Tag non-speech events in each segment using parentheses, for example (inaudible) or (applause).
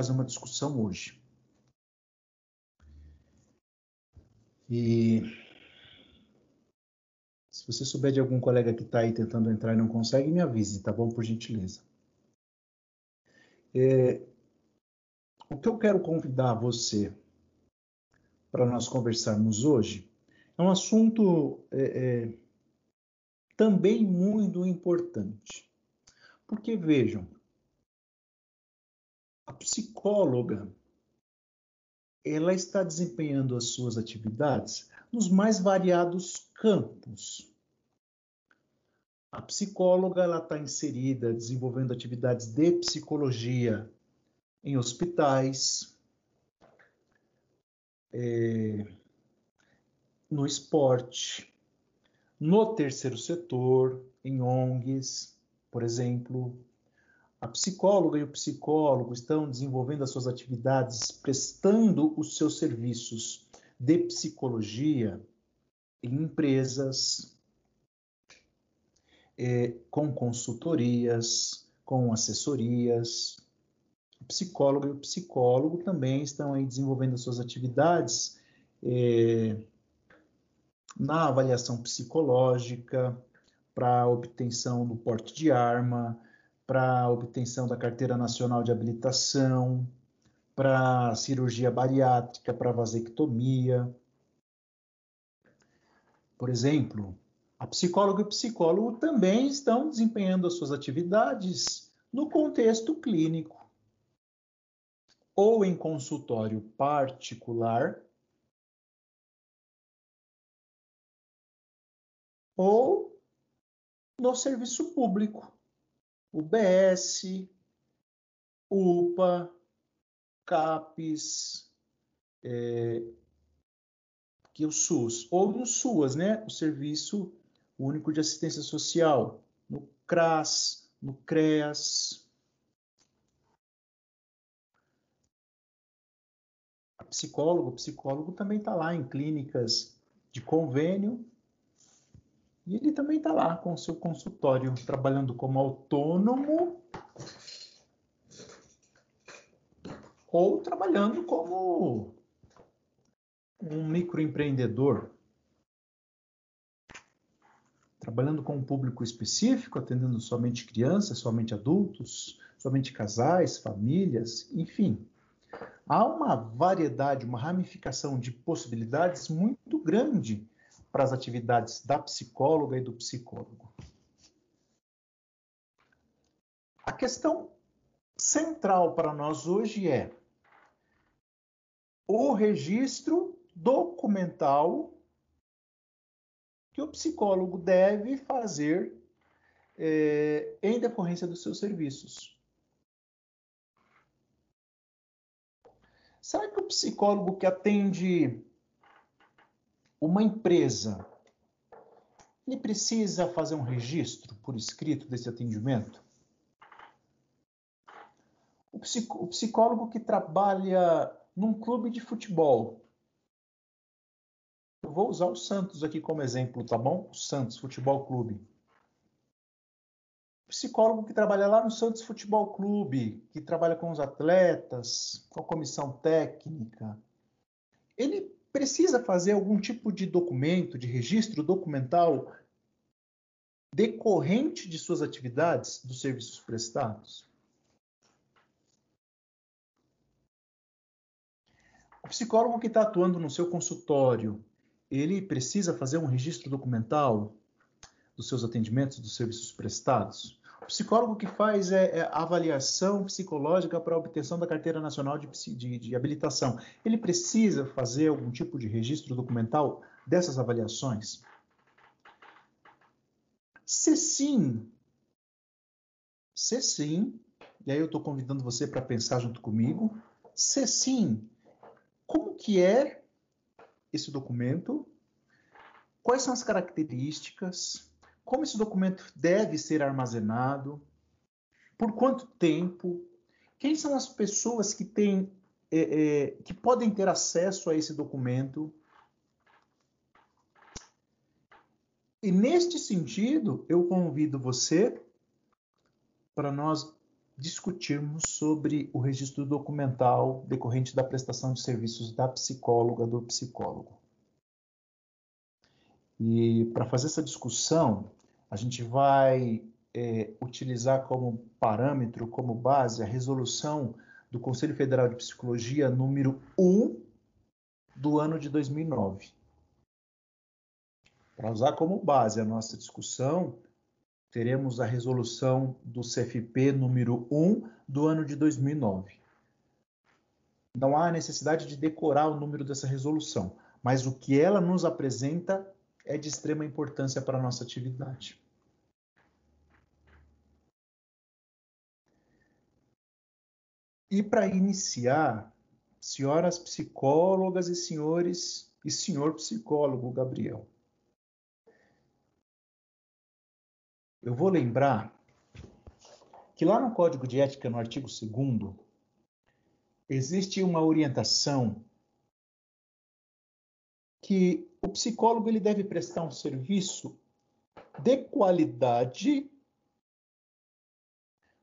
fazer uma discussão hoje. E se você souber de algum colega que está aí tentando entrar e não consegue, me avise, tá bom? Por gentileza. É, o que eu quero convidar você para nós conversarmos hoje é um assunto é, é, também muito importante. Porque vejam, psicóloga ela está desempenhando as suas atividades nos mais variados campos. A psicóloga ela está inserida desenvolvendo atividades de psicologia em hospitais, é, no esporte, no terceiro setor, em ONGs, por exemplo. A psicóloga e o psicólogo estão desenvolvendo as suas atividades, prestando os seus serviços de psicologia em empresas, é, com consultorias, com assessorias. O psicólogo e o psicólogo também estão aí desenvolvendo as suas atividades é, na avaliação psicológica, para obtenção do porte de arma, para obtenção da carteira nacional de habilitação, para cirurgia bariátrica, para vasectomia. Por exemplo, a psicóloga e o psicólogo também estão desempenhando as suas atividades no contexto clínico, ou em consultório particular, ou no serviço público, UBS, UPA, CAPES, é, que é o SUS, ou no SUAS, né, o Serviço Único de Assistência Social, no CRAS, no CREAS. Psicólogo, o psicólogo também está lá em clínicas de convênio e ele também está lá com o seu consultório, trabalhando como autônomo ou trabalhando como um microempreendedor, trabalhando com um público específico, atendendo somente crianças, somente adultos, somente casais, famílias, enfim. Há uma variedade, uma ramificação de possibilidades muito grande para as atividades da psicóloga e do psicólogo. A questão central para nós hoje é o registro documental que o psicólogo deve fazer é, em decorrência dos seus serviços. Será que o psicólogo que atende uma empresa, ele precisa fazer um registro por escrito desse atendimento? O, o psicólogo que trabalha num clube de futebol. Eu vou usar o Santos aqui como exemplo, tá bom? O Santos Futebol Clube. O psicólogo que trabalha lá no Santos Futebol Clube, que trabalha com os atletas, com a comissão técnica, ele precisa fazer algum tipo de documento, de registro documental decorrente de suas atividades, dos serviços prestados? O psicólogo que está atuando no seu consultório, ele precisa fazer um registro documental dos seus atendimentos, dos serviços prestados? Psicólogo que faz é, é avaliação psicológica para obtenção da carteira nacional de, de, de, habilitação. Ele precisa fazer algum tipo de registro documental dessas avaliações? Se sim, se sim, e aí eu estou convidando você para pensar junto comigo, se sim, como que é esse documento? Quais são as características? Como esse documento deve ser armazenado, por quanto tempo, quem são as pessoas que têm é, é, que podem ter acesso a esse documento. E neste sentido, eu convido você para nós discutirmos sobre o registro documental decorrente da prestação de serviços da psicóloga do psicólogo. E para fazer essa discussão, a gente vai é, utilizar como parâmetro, como base, a resolução do Conselho Federal de Psicologia número 1 do ano de 2009. Para usar como base a nossa discussão, teremos a resolução do CFP número 1 do ano de 2009. Não há necessidade de decorar o número dessa resolução, mas o que ela nos apresenta é de extrema importância para a nossa atividade. E para iniciar, senhoras psicólogas e senhores e senhor psicólogo Gabriel, eu vou lembrar que lá no Código de Ética, no artigo 2 existe uma orientação que o psicólogo ele deve prestar um serviço de qualidade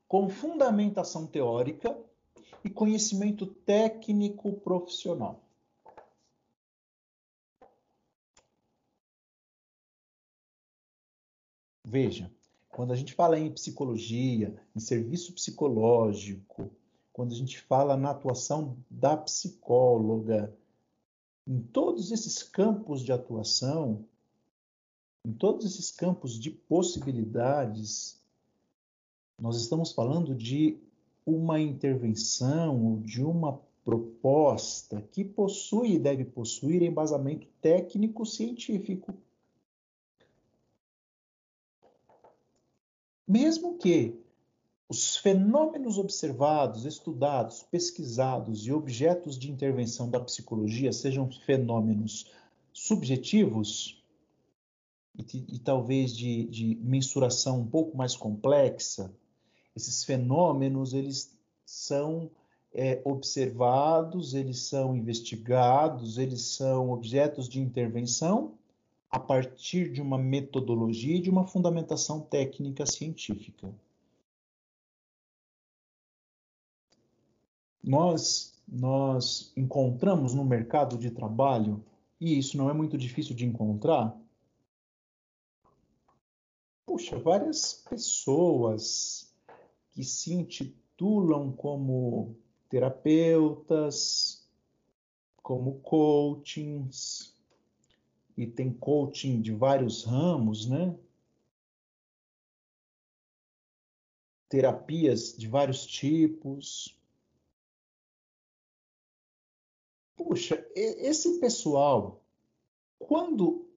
com fundamentação teórica e conhecimento técnico profissional. Veja, quando a gente fala em psicologia, em serviço psicológico, quando a gente fala na atuação da psicóloga, em todos esses campos de atuação, em todos esses campos de possibilidades, nós estamos falando de uma intervenção, de uma proposta que possui e deve possuir embasamento técnico científico. Mesmo que os fenômenos observados, estudados, pesquisados e objetos de intervenção da psicologia sejam fenômenos subjetivos e, e talvez de, de, mensuração um pouco mais complexa, esses fenômenos eles são é, observados, eles são investigados, eles são objetos de intervenção a partir de uma metodologia e de uma fundamentação técnica científica. Nós, nós encontramos no mercado de trabalho, e isso não é muito difícil de encontrar, puxa, várias pessoas que se intitulam como terapeutas, como coachings, e tem coaching de vários ramos, né? Terapias de vários tipos. Puxa, esse pessoal, quando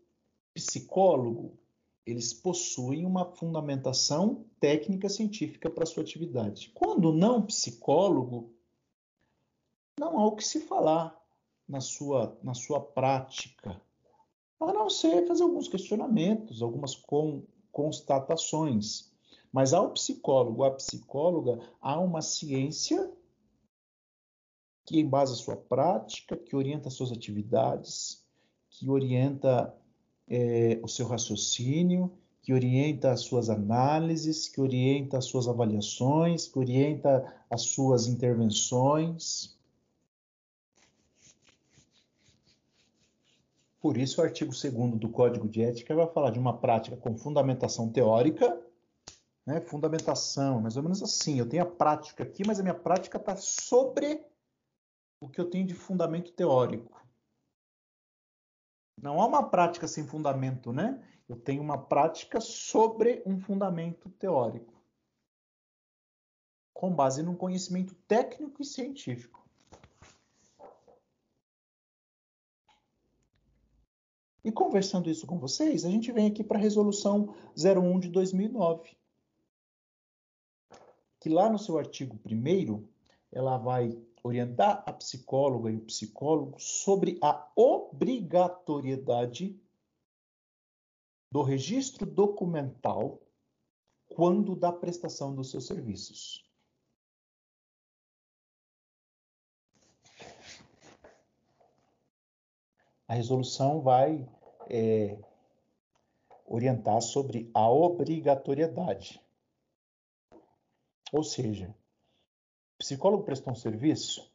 psicólogo, eles possuem uma fundamentação técnica científica para sua atividade. Quando não psicólogo, não há o que se falar na sua, na sua prática a não ser fazer alguns questionamentos, algumas con constatações. Mas ao psicólogo, à psicóloga, há uma ciência que embasa sua prática, que orienta as suas atividades, que orienta é, o seu raciocínio, que orienta as suas análises, que orienta as suas avaliações, que orienta as suas intervenções. Por isso, o artigo 2 do Código de Ética vai falar de uma prática com fundamentação teórica, né? fundamentação, mais ou menos assim. Eu tenho a prática aqui, mas a minha prática está sobre o que eu tenho de fundamento teórico. Não há uma prática sem fundamento, né? Eu tenho uma prática sobre um fundamento teórico, com base num conhecimento técnico e científico. E conversando isso com vocês, a gente vem aqui para a resolução 01 de 2009, que lá no seu artigo 1 ela vai orientar a psicóloga e o psicólogo sobre a obrigatoriedade do registro documental quando da prestação dos seus serviços. a resolução vai é, orientar sobre a obrigatoriedade. Ou seja, psicólogo prestou um serviço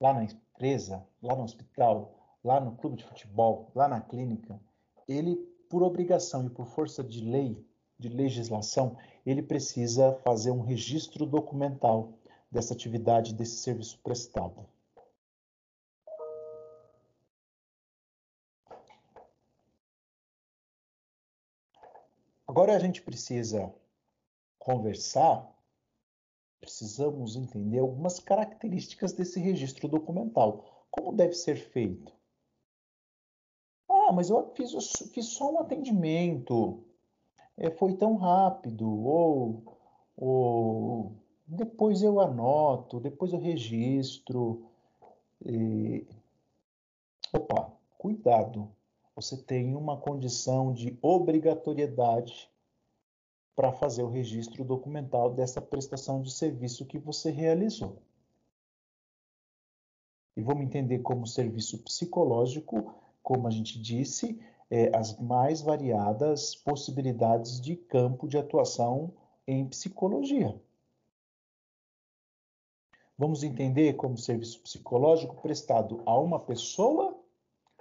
lá na empresa, lá no hospital, lá no clube de futebol, lá na clínica, ele, por obrigação e por força de lei, de legislação, ele precisa fazer um registro documental dessa atividade, desse serviço prestado. Agora a gente precisa conversar, precisamos entender algumas características desse registro documental. Como deve ser feito? Ah, mas eu fiz, fiz só um atendimento, é, foi tão rápido, ou, ou depois eu anoto, depois eu registro. E... Opa, cuidado você tem uma condição de obrigatoriedade para fazer o registro documental dessa prestação de serviço que você realizou. E vamos entender como serviço psicológico, como a gente disse, é, as mais variadas possibilidades de campo de atuação em psicologia. Vamos entender como serviço psicológico prestado a uma pessoa,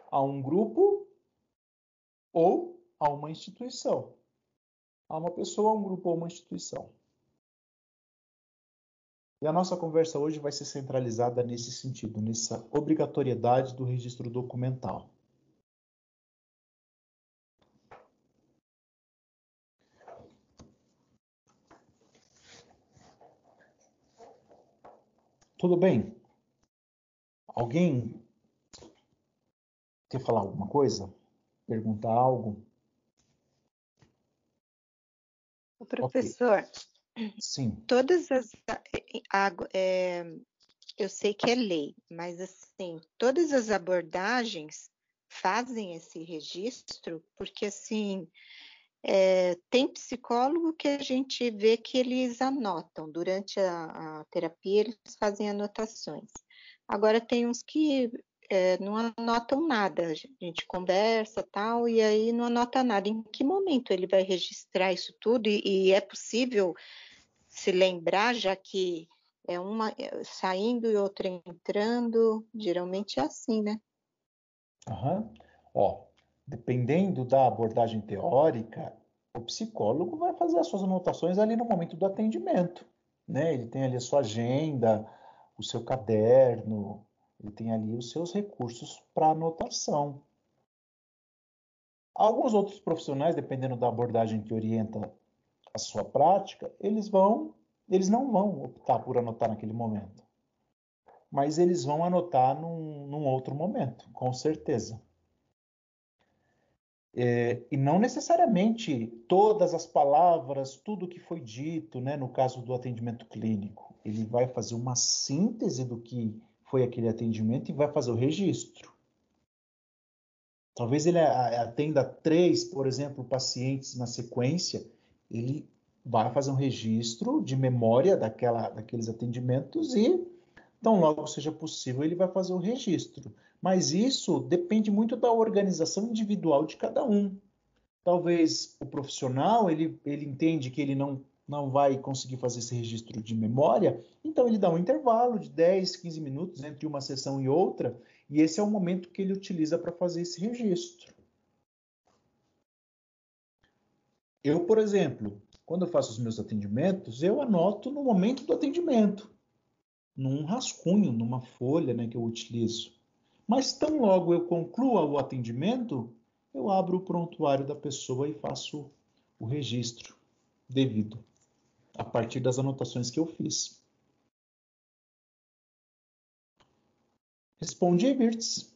a um grupo ou a uma instituição. A uma pessoa, um grupo ou uma instituição. E a nossa conversa hoje vai ser centralizada nesse sentido, nessa obrigatoriedade do registro documental. Tudo bem? Alguém quer falar alguma coisa? perguntar algo? O professor, okay. sim. Todas as é, eu sei que é lei, mas assim, todas as abordagens fazem esse registro, porque assim é, tem psicólogo que a gente vê que eles anotam durante a, a terapia, eles fazem anotações. Agora tem uns que é, não anotam nada, a gente conversa tal, e aí não anota nada. Em que momento ele vai registrar isso tudo? E, e é possível se lembrar, já que é uma é, saindo e outra entrando, geralmente é assim, né? Uhum. Ó, dependendo da abordagem teórica, o psicólogo vai fazer as suas anotações ali no momento do atendimento, né? Ele tem ali a sua agenda, o seu caderno, ele tem ali os seus recursos para anotação. Alguns outros profissionais, dependendo da abordagem que orienta a sua prática, eles vão, eles não vão optar por anotar naquele momento. Mas eles vão anotar num, num outro momento, com certeza. É, e não necessariamente todas as palavras, tudo que foi dito, né, no caso do atendimento clínico. Ele vai fazer uma síntese do que foi aquele atendimento e vai fazer o registro. Talvez ele atenda três, por exemplo, pacientes na sequência, ele vai fazer um registro de memória daquela, daqueles atendimentos e, tão logo seja possível, ele vai fazer o registro. Mas isso depende muito da organização individual de cada um. Talvez o profissional ele, ele entende que ele não não vai conseguir fazer esse registro de memória, então ele dá um intervalo de 10, 15 minutos entre uma sessão e outra, e esse é o momento que ele utiliza para fazer esse registro. Eu, por exemplo, quando eu faço os meus atendimentos, eu anoto no momento do atendimento, num rascunho, numa folha né, que eu utilizo. Mas tão logo eu conclua o atendimento, eu abro o prontuário da pessoa e faço o registro devido a partir das anotações que eu fiz. Respondi, Birtz.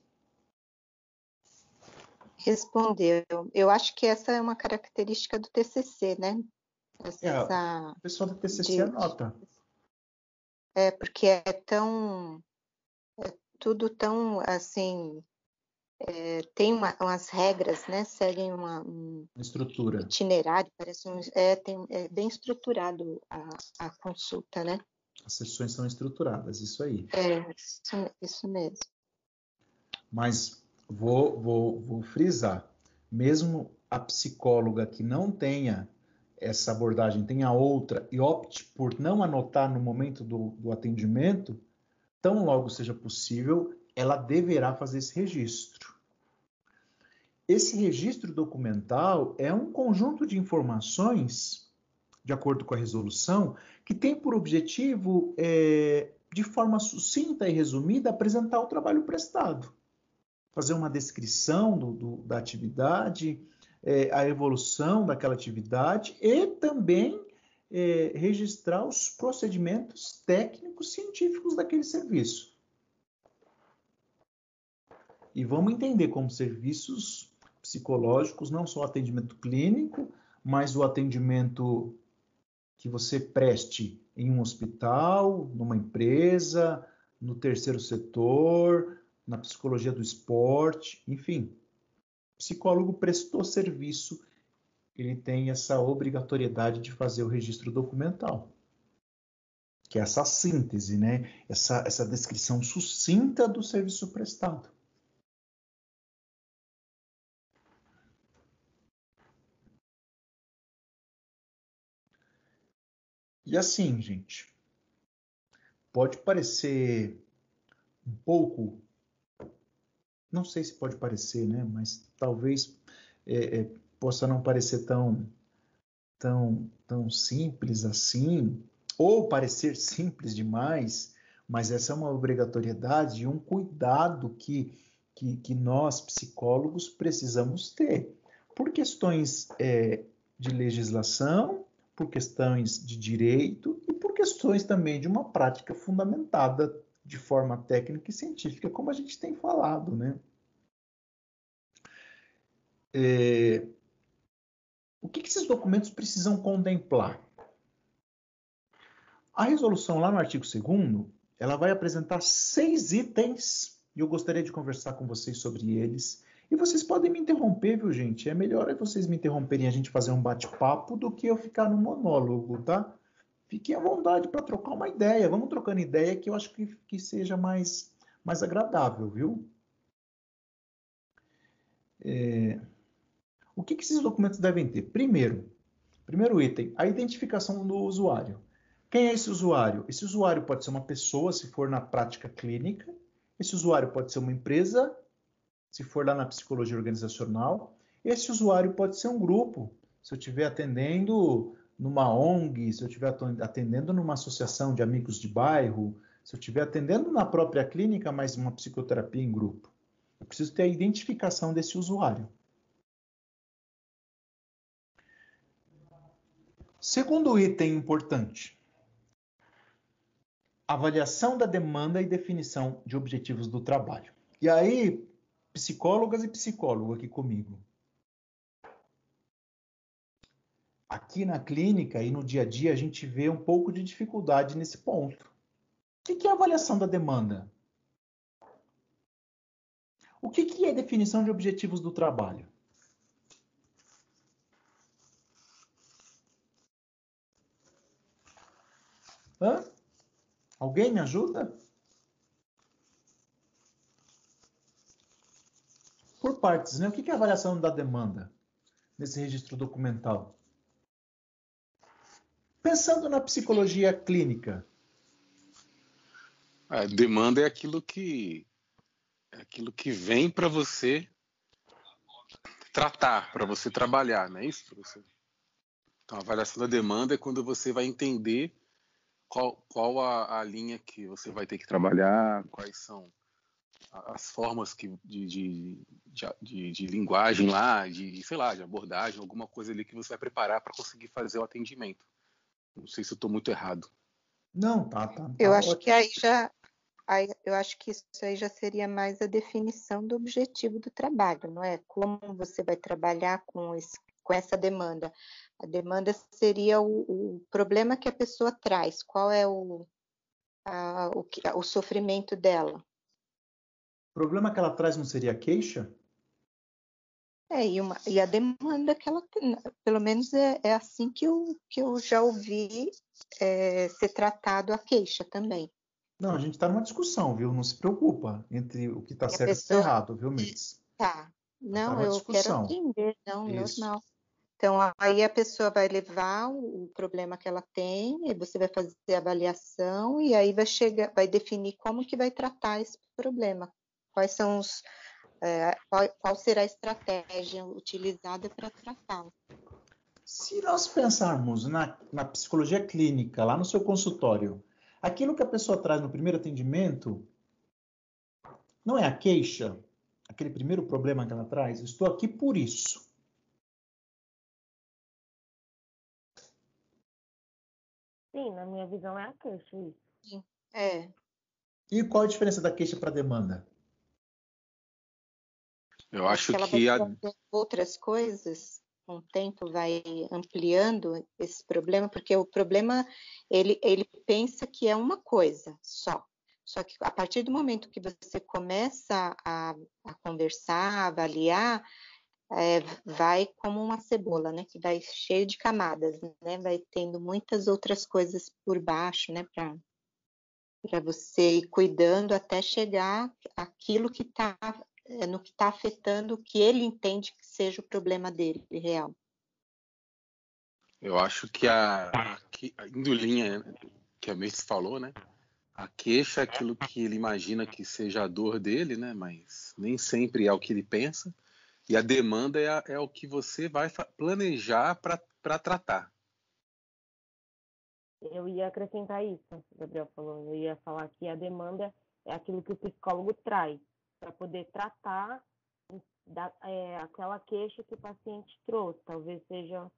Respondeu. Eu acho que essa é uma característica do TCC, né? Essa, é, o pessoal do TCC de, anota. É, porque é tão... É tudo tão, assim, é, tem uma, umas regras, né? Seguem uma, um estrutura. itinerário, parece um, é, tem, é bem estruturado a, a consulta, né? As sessões são estruturadas, isso aí. É, isso, isso mesmo. Mas vou, vou, vou frisar, mesmo a psicóloga que não tenha essa abordagem tenha outra e opte por não anotar no momento do, do atendimento, tão logo seja possível, ela deverá fazer esse registro. Esse registro documental é um conjunto de informações, de acordo com a resolução, que tem por objetivo, é, de forma sucinta e resumida, apresentar o trabalho prestado. Fazer uma descrição do, do, da atividade, é, a evolução daquela atividade e também é, registrar os procedimentos técnicos científicos daquele serviço. E vamos entender como serviços psicológicos não só o atendimento clínico, mas o atendimento que você preste em um hospital, numa empresa, no terceiro setor, na psicologia do esporte, enfim. O psicólogo prestou serviço, ele tem essa obrigatoriedade de fazer o registro documental. Que é essa síntese, né? essa, essa descrição sucinta do serviço prestado. E assim, gente, pode parecer um pouco, não sei se pode parecer, né? Mas talvez é, é, possa não parecer tão, tão, tão simples assim, ou parecer (laughs) simples demais, mas essa é uma obrigatoriedade e um cuidado que, que, que nós, psicólogos, precisamos ter. Por questões é, de legislação, por questões de direito e por questões também de uma prática fundamentada de forma técnica e científica, como a gente tem falado, né? É... O que, que esses documentos precisam contemplar? A resolução lá no artigo 2 ela vai apresentar seis itens e eu gostaria de conversar com vocês sobre eles e vocês podem me interromper, viu, gente? É melhor vocês me interromperem a gente fazer um bate-papo do que eu ficar no monólogo, tá? Fiquem à vontade para trocar uma ideia. Vamos trocando ideia que eu acho que, que seja mais, mais agradável, viu? É... O que, que esses documentos devem ter? Primeiro, primeiro item, a identificação do usuário. Quem é esse usuário? Esse usuário pode ser uma pessoa, se for na prática clínica. Esse usuário pode ser uma empresa se for lá na psicologia organizacional. Esse usuário pode ser um grupo. Se eu estiver atendendo numa ONG, se eu estiver atendendo numa associação de amigos de bairro, se eu estiver atendendo na própria clínica, mas uma psicoterapia em grupo. Eu preciso ter a identificação desse usuário. Segundo item importante: avaliação da demanda e definição de objetivos do trabalho. E aí, psicólogas e psicólogo aqui comigo. Aqui na clínica e no dia a dia a gente vê um pouco de dificuldade nesse ponto. O que é avaliação da demanda? O que é definição de objetivos do trabalho? Hã? Alguém me ajuda? Por partes, né? O que é a avaliação da demanda nesse registro documental? Pensando na psicologia clínica. A demanda é aquilo que é aquilo que vem para você tratar, para você trabalhar, não é isso? Você... Então, a avaliação da demanda é quando você vai entender qual, qual a, a linha que você vai ter que trabalhar, quais são as formas que, de, de, de, de, linguagem lá, de, sei lá, de abordagem, alguma coisa ali que você vai preparar para conseguir fazer o atendimento. Não sei se eu estou muito errado. Não, tá, tá. tá eu acho que aí já, aí, eu acho que isso aí já seria mais a definição do objetivo do trabalho, não é? Como você vai trabalhar com, esse, com essa demanda. A demanda seria o, o problema que a pessoa traz, qual é o, a, o, o sofrimento dela. O problema que ela traz não seria a queixa? É, e, uma, e a demanda que ela tem, pelo menos é, é assim que eu, que eu já ouvi é, ser tratado a queixa também. Não, a gente está numa discussão, viu? Não se preocupa entre o que está certo e o que está errado, viu, Miss? Tá. Não, tá eu quero entender, não, Isso. normal. Então, aí a pessoa vai levar o problema que ela tem, e você vai fazer a avaliação, e aí vai chegar, vai definir como que vai tratar esse problema. Quais são os. É, qual, qual, será a estratégia utilizada para tratá-lo. Se nós pensarmos na, na psicologia clínica, lá no seu consultório, aquilo que a pessoa traz no primeiro atendimento não é a queixa, aquele primeiro problema que ela traz. Estou aqui por isso. Sim, na minha visão é a queixa. Sim. É. E qual a diferença da queixa para a demanda? Eu acho que, que a... outras coisas com o tempo vai ampliando esse problema, porque o problema ele, ele pensa que é uma coisa só. Só que a partir do momento que você começa a, a conversar, a avaliar, é, vai como uma cebola, né? Que vai cheio de camadas, né? Vai tendo muitas outras coisas por baixo, né? Para para você ir cuidando até chegar aquilo que está no que está afetando o que ele entende que seja o problema dele real. Eu acho que a, a indo linha que a Mercedes falou, né? A queixa é aquilo que ele imagina que seja a dor dele, né? Mas nem sempre é o que ele pensa. E a demanda é, a, é o que você vai planejar para tratar. Eu ia acrescentar isso, o Gabriel falou. Eu ia falar que a demanda é aquilo que o psicólogo traz para poder tratar da, é, aquela queixa que o paciente trouxe. Talvez seja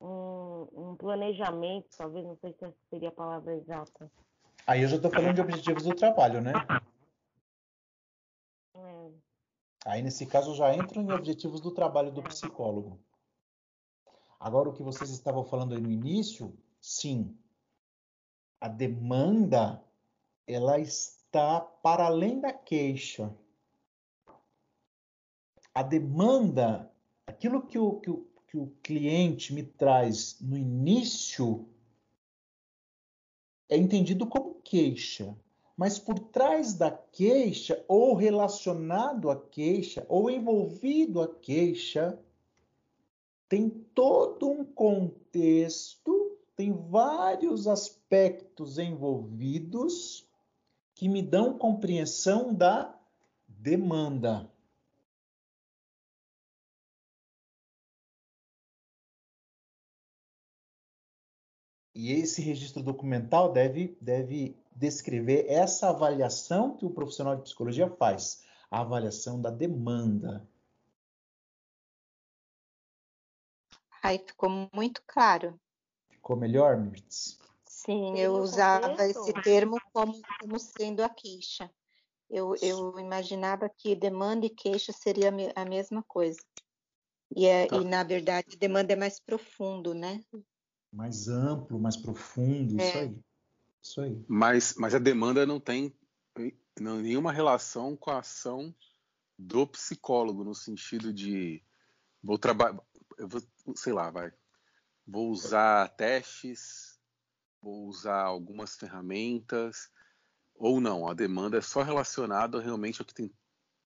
um, um, planejamento, talvez, não sei se essa seria a palavra exata. Aí eu já estou falando de objetivos do trabalho, né? Aí, nesse caso, já entro em objetivos do trabalho do psicólogo. Agora, o que vocês estavam falando aí no início, sim, a demanda ela está para além da queixa. A demanda, aquilo que o, que o, que o cliente me traz no início, é entendido como queixa mas por trás da queixa, ou relacionado à queixa, ou envolvido à queixa, tem todo um contexto, tem vários aspectos envolvidos que me dão compreensão da demanda. E esse registro documental deve, deve descrever essa avaliação que o profissional de psicologia faz, a avaliação da demanda. Aí ficou muito claro. Ficou melhor, Mirtz? Sim, eu usava esse termo como, como sendo a queixa. Eu, eu imaginava que demanda e queixa seria a mesma coisa. E, é, tá. e na verdade, demanda é mais profundo, né? Mais amplo, mais profundo, é. isso aí. Isso aí. Mas, mas a demanda não tem não, nenhuma relação com a ação do psicólogo, no sentido de vou trabalhar, sei lá, vai, vou usar testes, vou usar algumas ferramentas, ou não, a demanda é só relacionada realmente ao que tem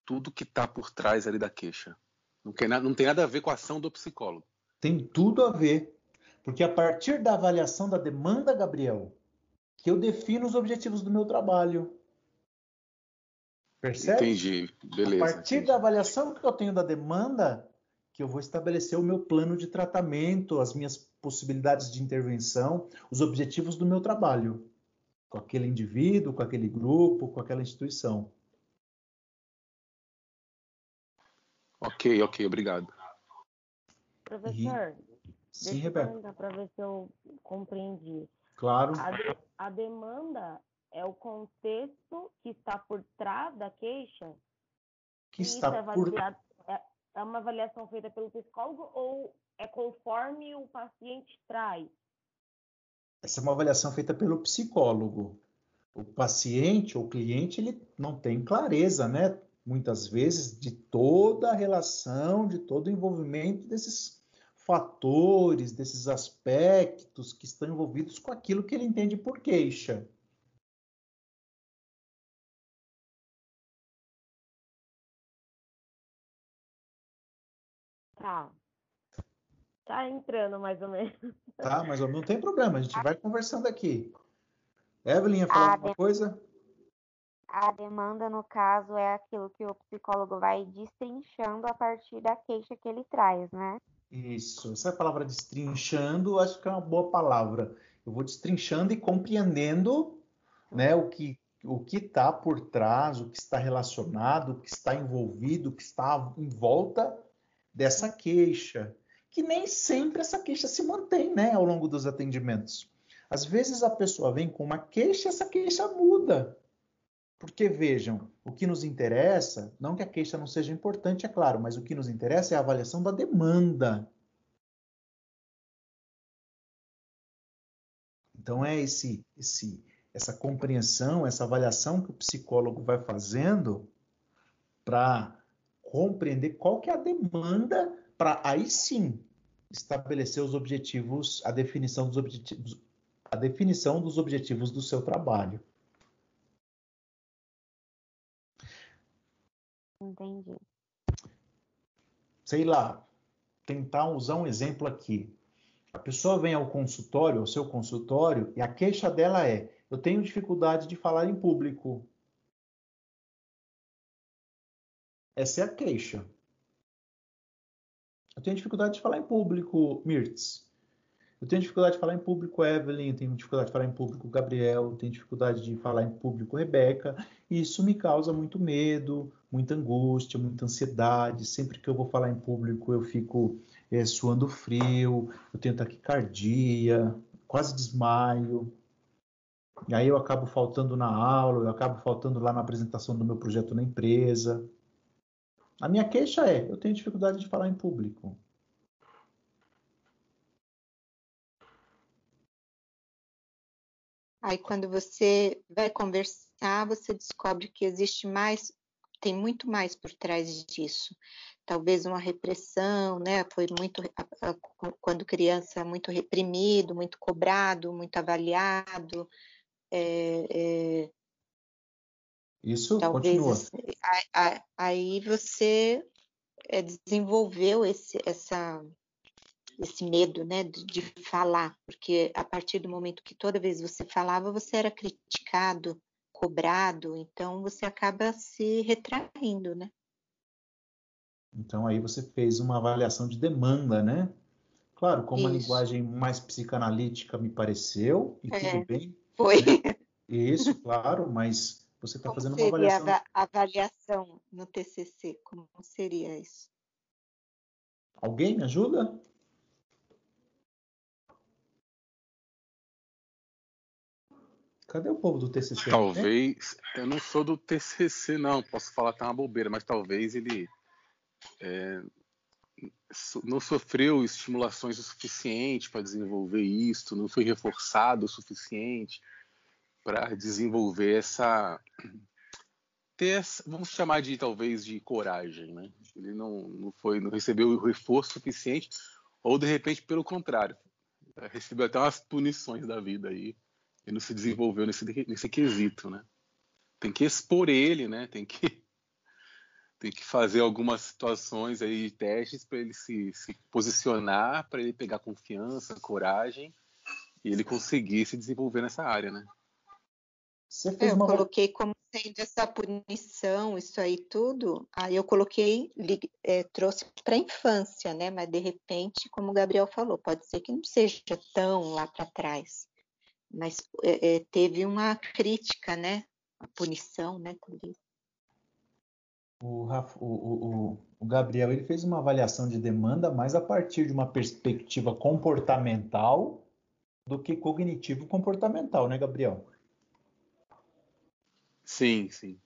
tudo que está por trás ali da queixa. Não tem, nada, não tem nada a ver com a ação do psicólogo. Tem tudo a ver. Porque a partir da avaliação da demanda, Gabriel, que eu defino os objetivos do meu trabalho. Percebe? Entendi. Beleza. A partir entendi. da avaliação que eu tenho da demanda, que eu vou estabelecer o meu plano de tratamento, as minhas possibilidades de intervenção, os objetivos do meu trabalho. Com aquele indivíduo, com aquele grupo, com aquela instituição. Ok, ok, obrigado. Professor, Sim, Deixa Rebeca. Para ver se eu compreendi. Claro. A, de, a, demanda é o contexto que está por trás da queixa? Que está é, por... é, é uma avaliação feita pelo psicólogo ou é conforme o paciente traz? Essa é uma avaliação feita pelo psicólogo. O paciente ou cliente ele não tem clareza, né? Muitas vezes de toda a relação, de todo o envolvimento desses fatores, desses aspectos que estão envolvidos com aquilo que ele entende por queixa. Tá. Tá entrando mais ou menos. Tá, mas não tem problema, a gente vai conversando aqui. Evelyn, ia falar A alguma coisa? A demanda, no caso, é aquilo que o psicólogo vai destrinchando a partir da queixa que ele traz, né? Isso, essa palavra destrinchando, acho que é uma boa palavra. Eu vou destrinchando e compreendendo, né, o que o que está por trás, o que está relacionado, o que está envolvido, o que está em volta dessa queixa, que nem sempre essa queixa se mantém, né, ao longo dos atendimentos. Às vezes a pessoa vem com uma queixa, essa queixa muda. Porque vejam, o que nos interessa, não que a queixa não seja importante, é claro, mas o que nos interessa é a avaliação da demanda. Então é esse, esse, essa compreensão, essa avaliação que o psicólogo vai fazendo para compreender qual que é a demanda para aí sim estabelecer os objetivos, a definição dos objetivos, a definição dos objetivos do seu trabalho. Entendi. Sei lá, tentar usar um exemplo aqui. A pessoa vem ao consultório, ao seu consultório, e a queixa dela é: eu tenho dificuldade de falar em público. Essa é a queixa. Eu tenho dificuldade de falar em público, Mirtz. Eu tenho dificuldade de falar em público, Evelyn. Tenho dificuldade de falar em público, Gabriel. Tenho dificuldade de falar em público, Rebeca. E isso me causa muito medo, muita angústia, muita ansiedade. Sempre que eu vou falar em público, eu fico é, suando frio, eu tenho taquicardia, quase desmaio. E aí eu acabo faltando na aula, eu acabo faltando lá na apresentação do meu projeto na empresa. A minha queixa é, eu tenho dificuldade de falar em público. Aí quando você vai conversar, você descobre que existe mais, tem muito mais por trás disso. Talvez uma repressão, né? Foi muito quando criança muito reprimido, muito cobrado, muito avaliado. É, é, Isso talvez continua. assim, aí você é, desenvolveu esse, essa esse medo, né, de, de, falar, porque a partir do momento que toda vez você falava, você era criticado, cobrado, então você acaba se retraindo, né? Então aí você fez uma avaliação de demanda, né? Claro, com uma Isso. linguagem mais psicanalítica me pareceu, e É. tudo bem. Foi. Isso, claro, mas você está fazendo uma seria a avaliação. ava- avaliação no TCC? Como seria isso? Alguém me ajuda? Cadê o povo do TCC? Talvez, eu não sou do TCC não, posso falar que é uma bobeira, mas talvez ele é, não sofreu estimulações o suficiente para desenvolver isso, não foi reforçado o suficiente para desenvolver essa, vamos chamar de talvez de coragem, né? Ele não, não foi, não recebeu o reforço suficiente, ou de repente pelo contrário, recebeu até umas punições da vida aí e não se desenvolveu nesse, nesse quesito, né? Tem que expor ele, né? Tem que tem que fazer algumas situações aí de testes para ele se, se posicionar, para ele pegar confiança, coragem e ele conseguir se desenvolver nessa área, né? Você fez Eu uma coloquei como sendo essa punição, isso aí tudo, aí eu coloquei, li- é, trouxe para a infância, né? Mas de repente, como o Gabriel falou, pode ser que não seja tão lá para trás. Mas é, é, teve uma crítica, né? A punição, né? O, Raf- o- o- o- o Gabriel ele fez uma avaliação de demanda mais a partir de uma perspectiva comportamental do que cognitivo-comportamental, né, Gabriel? Sim, sim.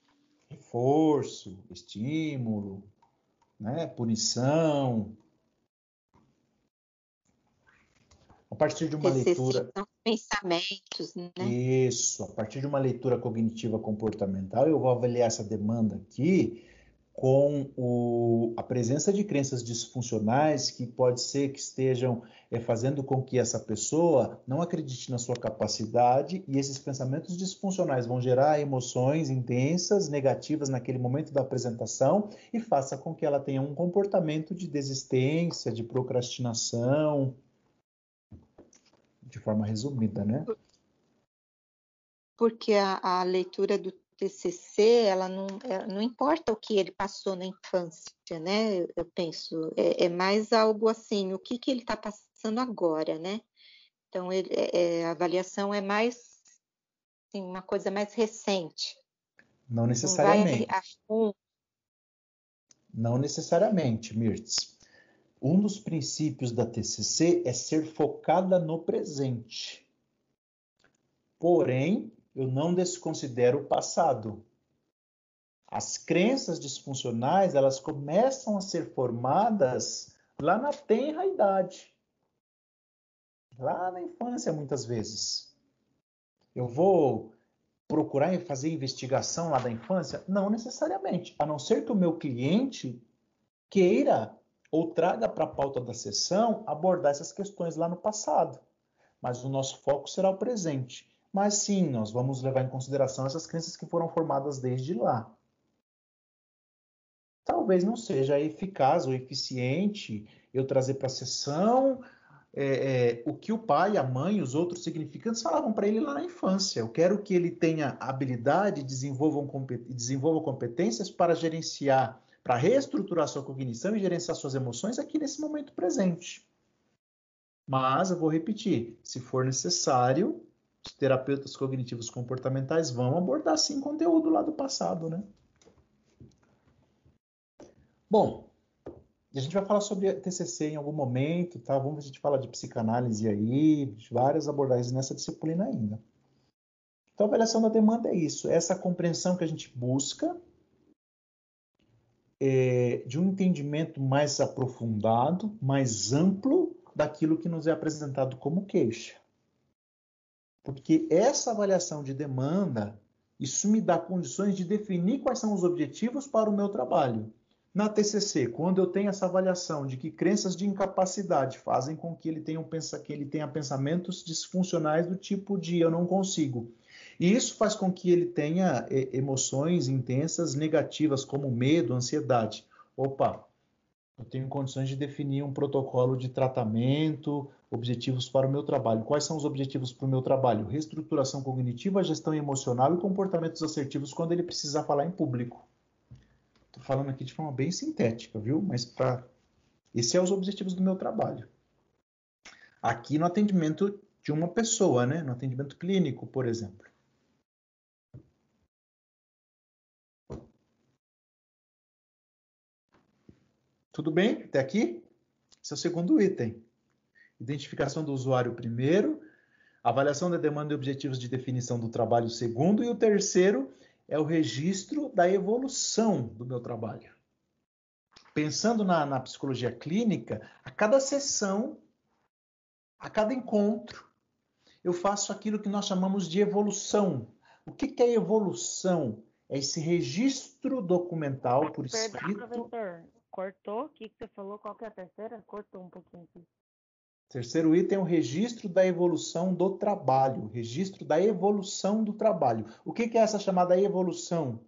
Reforço, estímulo, né, punição. A partir de uma leitura, pensamentos, né? isso, a partir de uma leitura cognitiva comportamental, eu vou avaliar essa demanda aqui com o, a presença de crenças disfuncionais que pode ser que estejam é, fazendo com que essa pessoa não acredite na sua capacidade e esses pensamentos disfuncionais vão gerar emoções intensas, negativas naquele momento da apresentação e faça com que ela tenha um comportamento de desistência, de procrastinação, de forma resumida, né? Porque a, a leitura do TCC, ela não, é, não importa o que ele passou na infância, né? Eu penso, é, é mais algo assim, o que, que ele está passando agora, né? Então, ele, é, é, a avaliação é mais, assim, uma coisa mais recente. Não necessariamente. Não, não necessariamente, Mirtz. Um dos princípios da TCC é ser focada no presente. Porém, eu não desconsidero o passado. As crenças disfuncionais, elas começam a ser formadas lá na tenra idade. Lá na infância, muitas vezes. Eu vou procurar fazer investigação lá da infância? Não necessariamente, a não ser que o meu cliente queira ou traga para a pauta da sessão abordar essas questões lá no passado. Mas o nosso foco será o presente. Mas sim, nós vamos levar em consideração essas crenças que foram formadas desde lá. Talvez não seja eficaz ou eficiente eu trazer para a sessão é, é, o que o pai, a mãe, os outros significantes falavam para ele lá na infância. Eu quero que ele tenha habilidade, desenvolva, competências para gerenciar, para reestruturar sua cognição e gerenciar suas emoções aqui nesse momento presente. Mas eu vou repetir: se for necessário, os terapeutas cognitivos comportamentais vão abordar sim conteúdo lá do passado, né? Bom, a gente vai falar sobre TCC em algum momento, tá? Vamos ver se a gente fala de psicanálise aí, várias abordagens nessa disciplina ainda. Então, a avaliação da demanda é isso, é essa compreensão que a gente busca é, de um entendimento mais aprofundado, mais amplo daquilo que nos é apresentado como queixa. Porque essa avaliação de demanda, isso me dá condições de definir quais são os objetivos para o meu trabalho. Na TCC, quando eu tenho essa avaliação de que crenças de incapacidade fazem com que ele tenha, um, que ele tenha pensamentos disfuncionais do tipo de eu não consigo. E isso faz com que ele tenha emoções intensas negativas, como medo, ansiedade. Opa, eu tenho condições de definir um protocolo de tratamento, objetivos para o meu trabalho. Quais são os objetivos para o meu trabalho? Reestruturação cognitiva, gestão emocional e comportamentos assertivos quando ele precisar falar em público. Estou falando aqui de forma bem sintética, viu? Mas para esses são os objetivos do meu trabalho. Aqui no atendimento de uma pessoa, né? No atendimento clínico, por exemplo. Tudo bem até aqui? Esse é o segundo item. Identificação do usuário primeiro, avaliação da demanda e objetivos de definição do trabalho segundo, e o terceiro é o registro da evolução do meu trabalho. Pensando na, na psicologia clínica, a cada sessão, a cada encontro, eu faço aquilo que nós chamamos de evolução. O que, que é evolução? É esse registro documental por escrito. Perdão, professor. Cortou? O que, que você falou? Qual que é a terceira? Cortou um pouquinho aqui. Terceiro item é o registro da evolução do trabalho. Registro da evolução do trabalho. O que, que é essa chamada evolução?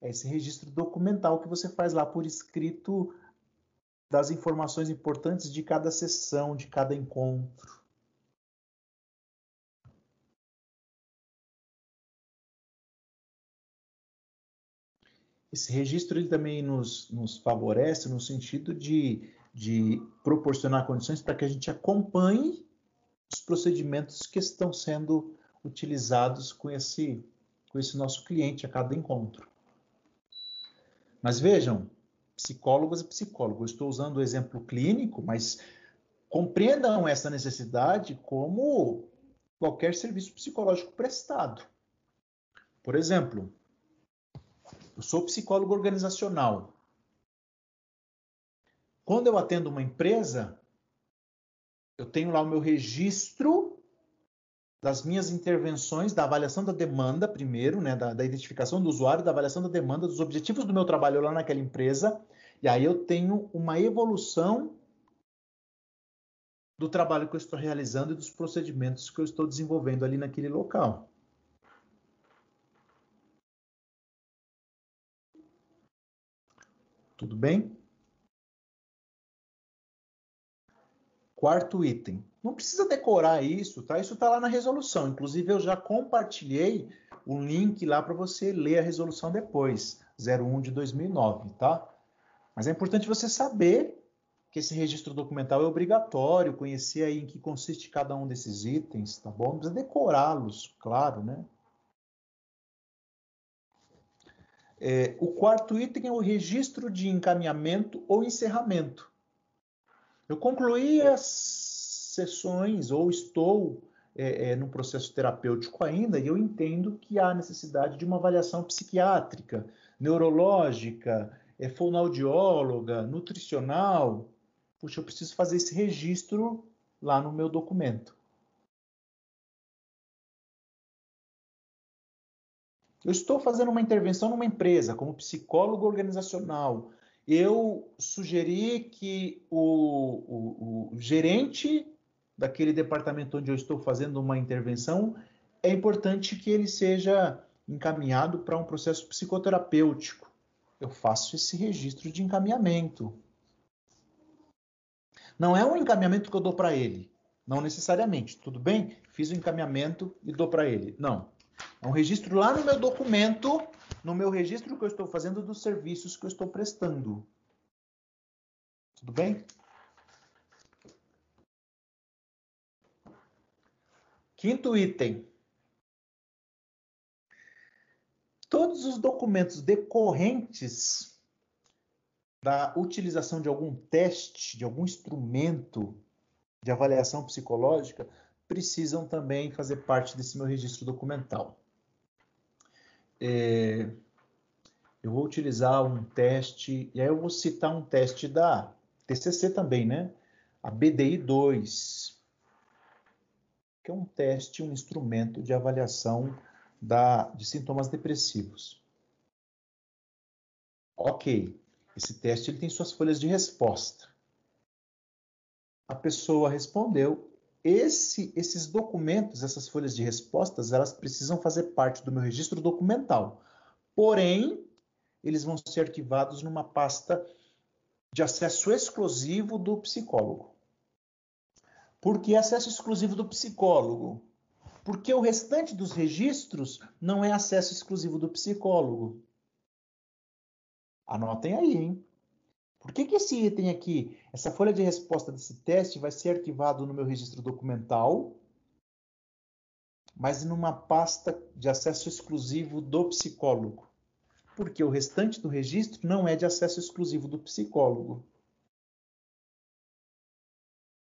É esse registro documental que você faz lá por escrito das informações importantes de cada sessão, de cada encontro. Esse registro ele também nos, nos favorece no sentido de, de proporcionar condições para que a gente acompanhe os procedimentos que estão sendo utilizados com esse, com esse nosso cliente a cada encontro. Mas vejam, psicólogos e psicólogos, estou usando o exemplo clínico, mas compreendam essa necessidade como qualquer serviço psicológico prestado. Por exemplo, eu sou psicólogo organizacional. Quando eu atendo uma empresa, eu tenho lá o meu registro das minhas intervenções, da avaliação da demanda, primeiro, né, da, da, identificação do usuário, da avaliação da demanda, dos objetivos do meu trabalho lá naquela empresa, e aí eu tenho uma evolução do trabalho que eu estou realizando e dos procedimentos que eu estou desenvolvendo ali naquele local. Tudo bem? Quarto item. Não precisa decorar isso, tá? Isso está lá na resolução. Inclusive, eu já compartilhei o link lá para você ler a resolução depois, 01 de 2009, tá? Mas é importante você saber que esse registro documental é obrigatório, conhecer aí em que consiste cada um desses itens, tá bom? Não precisa decorá-los, claro, né? É, o quarto item é o registro de encaminhamento ou encerramento. Eu concluí as sessões ou estou é, é, no processo terapêutico ainda e eu entendo que há necessidade de uma avaliação psiquiátrica, neurológica, é, fonoaudióloga, nutricional. Puxa, eu preciso fazer esse registro lá no meu documento. Eu estou fazendo uma intervenção numa empresa como psicólogo organizacional, eu sugeri que o, o, o gerente daquele departamento onde eu estou fazendo uma intervenção, é importante que ele seja encaminhado para um processo psicoterapêutico. Eu faço esse registro de encaminhamento. Não é um encaminhamento que eu dou para ele, não necessariamente. Tudo bem? Fiz o encaminhamento e dou para ele. Não. É um registro lá no meu documento no meu registro que eu estou fazendo dos serviços que eu estou prestando. Tudo bem? Quinto item. Todos os documentos decorrentes da utilização de algum teste, de algum instrumento de avaliação psicológica, precisam também fazer parte desse meu registro documental é, eu vou utilizar um teste, e aí eu vou citar um teste da TCC também, né? A BDI-2, que é um teste, um instrumento de avaliação da, de sintomas depressivos. Ok, esse teste ele tem suas folhas de resposta. A pessoa respondeu esse, esses documentos, essas folhas de respostas, elas precisam fazer parte do meu registro documental. Porém, eles vão ser arquivados numa pasta de acesso exclusivo do psicólogo. Por que acesso exclusivo do psicólogo? Porque o restante dos registros não é acesso exclusivo do psicólogo. Anotem aí, hein? Que, que esse item aqui, essa folha de resposta desse teste, vai ser arquivado no meu registro documental, mas numa pasta de acesso exclusivo do psicólogo? Porque o restante do registro não é de acesso exclusivo do psicólogo.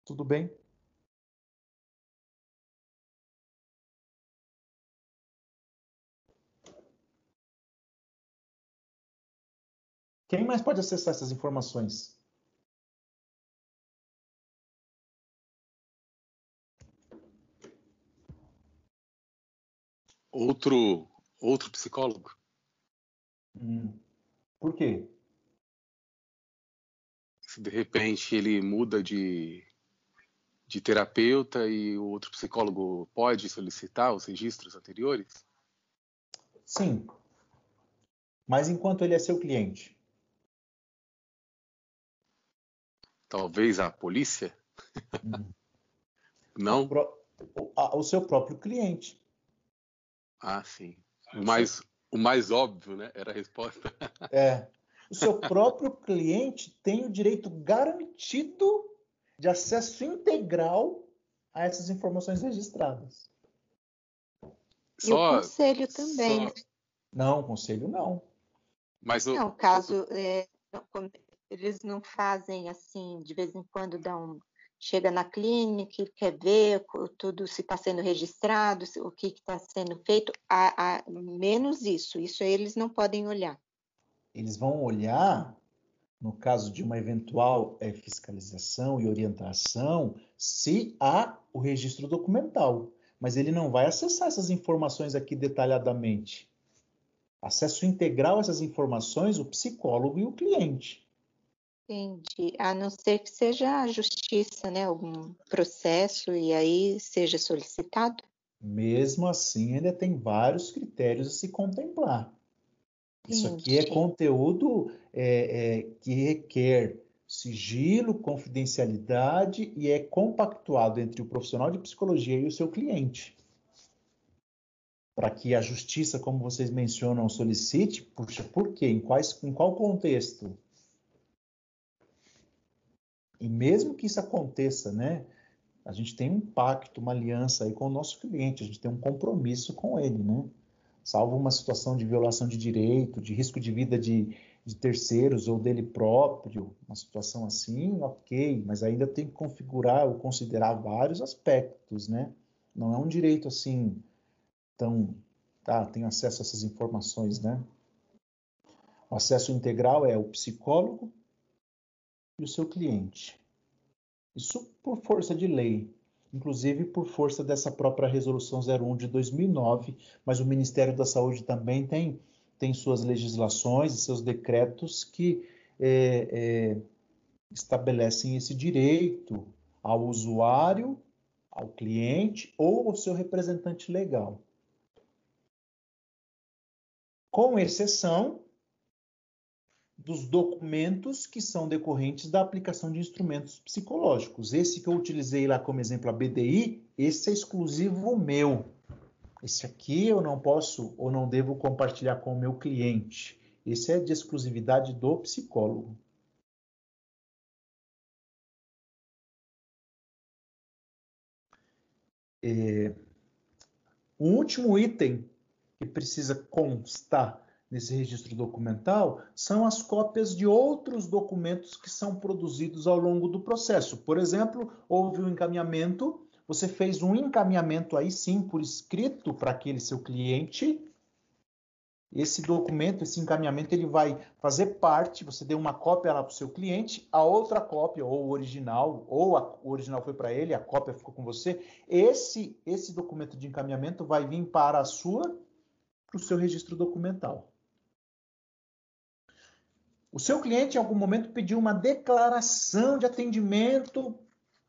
Tudo bem? Quem mais pode acessar essas informações? Outro, outro psicólogo? Hum. Por quê? Se de repente ele muda de, de terapeuta e o outro psicólogo pode solicitar os registros anteriores? Sim. Mas enquanto ele é seu cliente? Talvez a polícia? Hum. (laughs) Não? O, pro, o, o, seu próprio cliente. Ah, sim. O mais, o mais óbvio, né? Era a resposta. (laughs) É. O seu próprio cliente tem o direito garantido de acesso integral a essas informações registradas. E só, o conselho também. Só... Não, o conselho não. Mas o... Não, caso é, eles não fazem assim, de vez em quando dão chega na clínica, quer ver tudo se está sendo registrado, o que está sendo feito, a, a, menos isso, isso eles não podem olhar. Eles vão olhar, no caso de uma eventual é, fiscalização e orientação, se há o registro documental. mas ele não vai acessar essas informações aqui detalhadamente. Acesso integral a essas informações, o psicólogo e o cliente. Entendi. A não ser que seja a justiça, né? Algum processo e aí seja solicitado? Mesmo assim, ainda tem vários critérios a se contemplar. Isso aqui é conteúdo é, é, que requer sigilo, confidencialidade e é compactuado entre o profissional de psicologia e o seu cliente. Para que a justiça, como vocês mencionam, solicite, puxa, por quê? Em, quais, em qual contexto? E mesmo que isso aconteça, né? A gente tem um pacto, uma aliança aí com o nosso cliente, a gente tem um compromisso com ele, né? salvo uma situação de violação de direito, de risco de vida de, de terceiros ou dele próprio, uma situação assim, ok, mas ainda tem que configurar ou considerar vários aspectos, né? Não é um direito assim tão, tá, tenho acesso a essas informações, né? O acesso integral é o psicólogo e o seu cliente. Isso por força de lei, inclusive por força dessa própria Resolução 01 de 2009, mas o Ministério da Saúde também tem, tem suas legislações e seus decretos que é, é, estabelecem esse direito ao usuário, ao cliente ou ao seu representante legal. Com exceção dos documentos que são decorrentes da aplicação de instrumentos psicológicos. Esse que eu utilizei lá como exemplo, a BDI, esse é exclusivo meu. Esse aqui eu não posso ou não devo compartilhar com o meu cliente. Esse é de exclusividade do psicólogo. É... Um último item que precisa constar nesse registro documental são as cópias de outros documentos que são produzidos ao longo do processo. Por exemplo, houve um encaminhamento, você fez um encaminhamento aí sim por escrito para aquele seu cliente. Esse documento, esse encaminhamento, ele vai fazer parte, você deu uma cópia lá para o seu cliente, a outra cópia, ou o original, ou a, o original foi para ele, a cópia ficou com você. Esse, esse documento de encaminhamento vai vir para a sua, para o seu registro documental. O seu cliente, em algum momento, pediu uma declaração de atendimento